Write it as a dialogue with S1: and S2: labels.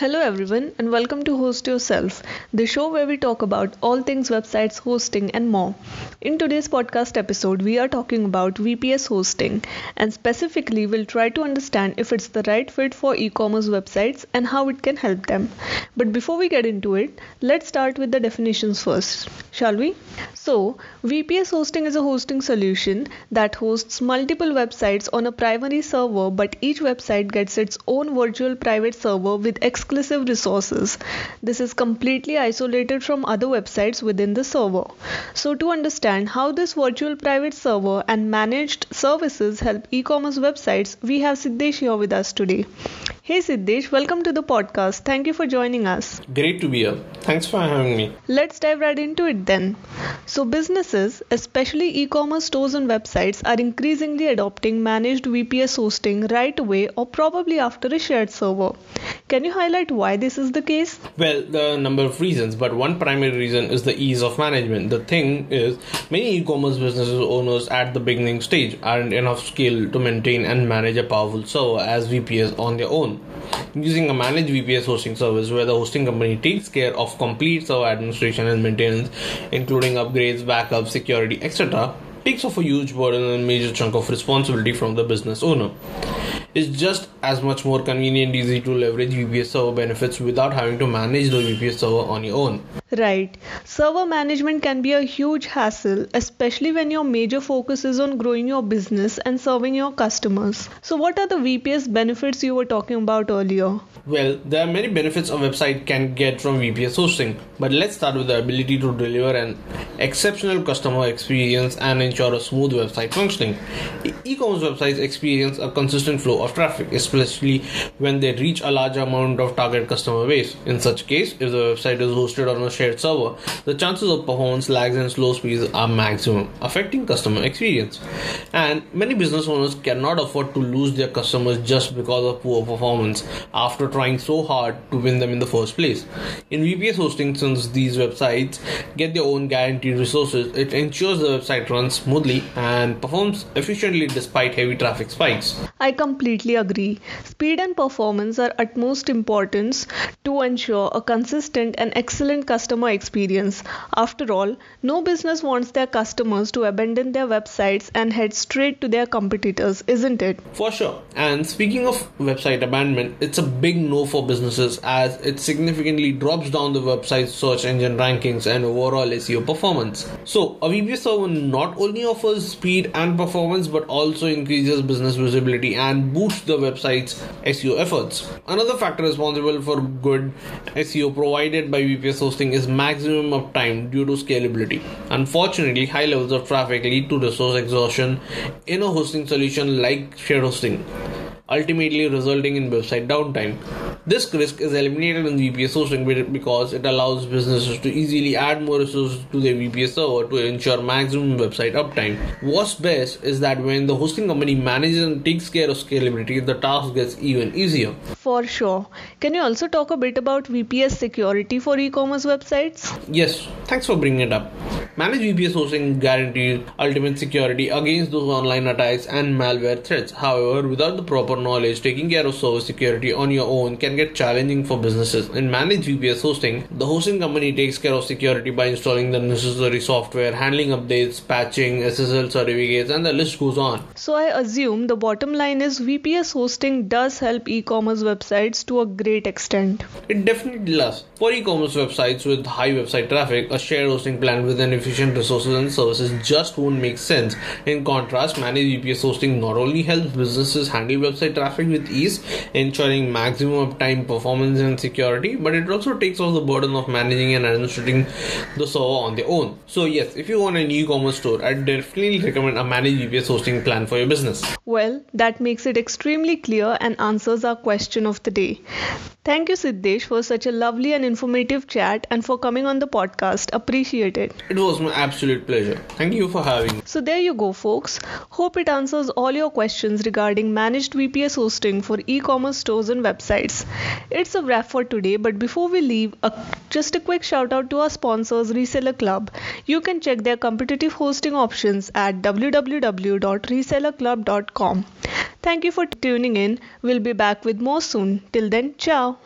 S1: Hello, everyone, and welcome to Host Yourself, the show where we talk about all things websites, hosting, and more. In today's podcast episode, we are talking about VPS hosting, and specifically, we'll try to understand if it's the right fit for e commerce websites and how it can help them. But before we get into it, let's start with the definitions first, shall we? So, VPS hosting is a hosting solution that hosts multiple websites on a primary server, but each website gets its own virtual private server with exclusive resources. This is completely isolated from other websites within the server. So, to understand how this virtual private server and managed services help e commerce websites, we have Siddesh here with us today. Hey Siddesh, welcome to the podcast. Thank you for joining us.
S2: Great to be here. Thanks for having me.
S1: Let's dive right into it then. So, businesses, especially e commerce stores and websites, are increasingly adopting managed VPS hosting right away or probably after a shared server. Can you highlight why this is the case?
S2: Well, there are a number of reasons, but one primary reason is the ease of management. The thing is, many e commerce businesses owners at the beginning stage aren't enough skill to maintain and manage a powerful server as VPS on their own. Using a managed VPS hosting service where the hosting company takes care of complete server administration and maintenance, including upgrades, backups, security, etc., takes off a huge burden and major chunk of responsibility from the business owner. It's just as much more convenient easy to leverage VPS server benefits without having to manage the VPS server on your own.
S1: Right. Server management can be a huge hassle, especially when your major focus is on growing your business and serving your customers. So, what are the VPS benefits you were talking about earlier?
S2: Well, there are many benefits a website can get from VPS hosting, but let's start with the ability to deliver an exceptional customer experience and ensure a smooth website functioning. E commerce websites experience a consistent flow of traffic, especially when they reach a large amount of target customer base. In such case, if the website is hosted on a shared server, the chances of performance lags and slow speeds are maximum, affecting customer experience. And many business owners cannot afford to lose their customers just because of poor performance after trying so hard to win them in the first place. In VPS hosting, since these websites get their own guaranteed resources, it ensures the website runs smoothly and performs efficiently despite heavy traffic spikes.
S1: I completely agree. Speed and performance are utmost importance to ensure a consistent and excellent customer experience. After all, no business wants their customers to abandon their websites and head straight to their competitors, isn't it?
S2: For sure. And speaking of website abandonment, it's a big no for businesses as it significantly drops down the website's search engine rankings and overall SEO performance. So, a VPS server not only offers speed and performance but also increases business visibility and boosts the website's SEO efforts. Another factor responsible for good SEO provided by VPS hosting is maximum uptime due to scalability. Unfortunately, high levels of traffic lead to resource exhaustion in a hosting solution like shared hosting ultimately resulting in website downtime. This risk is eliminated in VPS hosting because it allows businesses to easily add more resources to their VPS server to ensure maximum website uptime. What's best is that when the hosting company manages and takes care of scalability, the task gets even easier.
S1: For sure. Can you also talk a bit about VPS security for e commerce websites?
S2: Yes, thanks for bringing it up. Managed VPS hosting guarantees ultimate security against those online attacks and malware threats. However, without the proper knowledge, taking care of server security on your own can get challenging for businesses. In managed VPS hosting, the hosting company takes care of security by installing the necessary software, handling updates, patching, SSL certificates, and the list goes on.
S1: So, I assume the bottom line is VPS hosting does help e commerce websites to a great extent.
S2: It definitely does. For e commerce websites with high website traffic, a shared hosting plan with an efficient resources and services just won't make sense. In contrast, managed VPS hosting not only helps businesses handle website traffic with ease, ensuring maximum uptime, performance, and security, but it also takes off the burden of managing and administrating the server on their own. So, yes, if you want an e commerce store, I definitely recommend a managed VPS hosting plan for your business.
S1: Well, that makes it extremely clear and answers our question of the day. Thank you, Siddesh, for such a lovely and informative chat and for coming on the podcast. Appreciate it.
S2: It was my absolute pleasure. Thank you for having me.
S1: So, there you go, folks. Hope it answers all your questions regarding managed VPS hosting for e commerce stores and websites. It's a wrap for today, but before we leave, a, just a quick shout out to our sponsors, ResellerClub. You can check their competitive hosting options at www.resellerclub.com. Thank you for tuning in. We'll be back with more soon. Till then, ciao.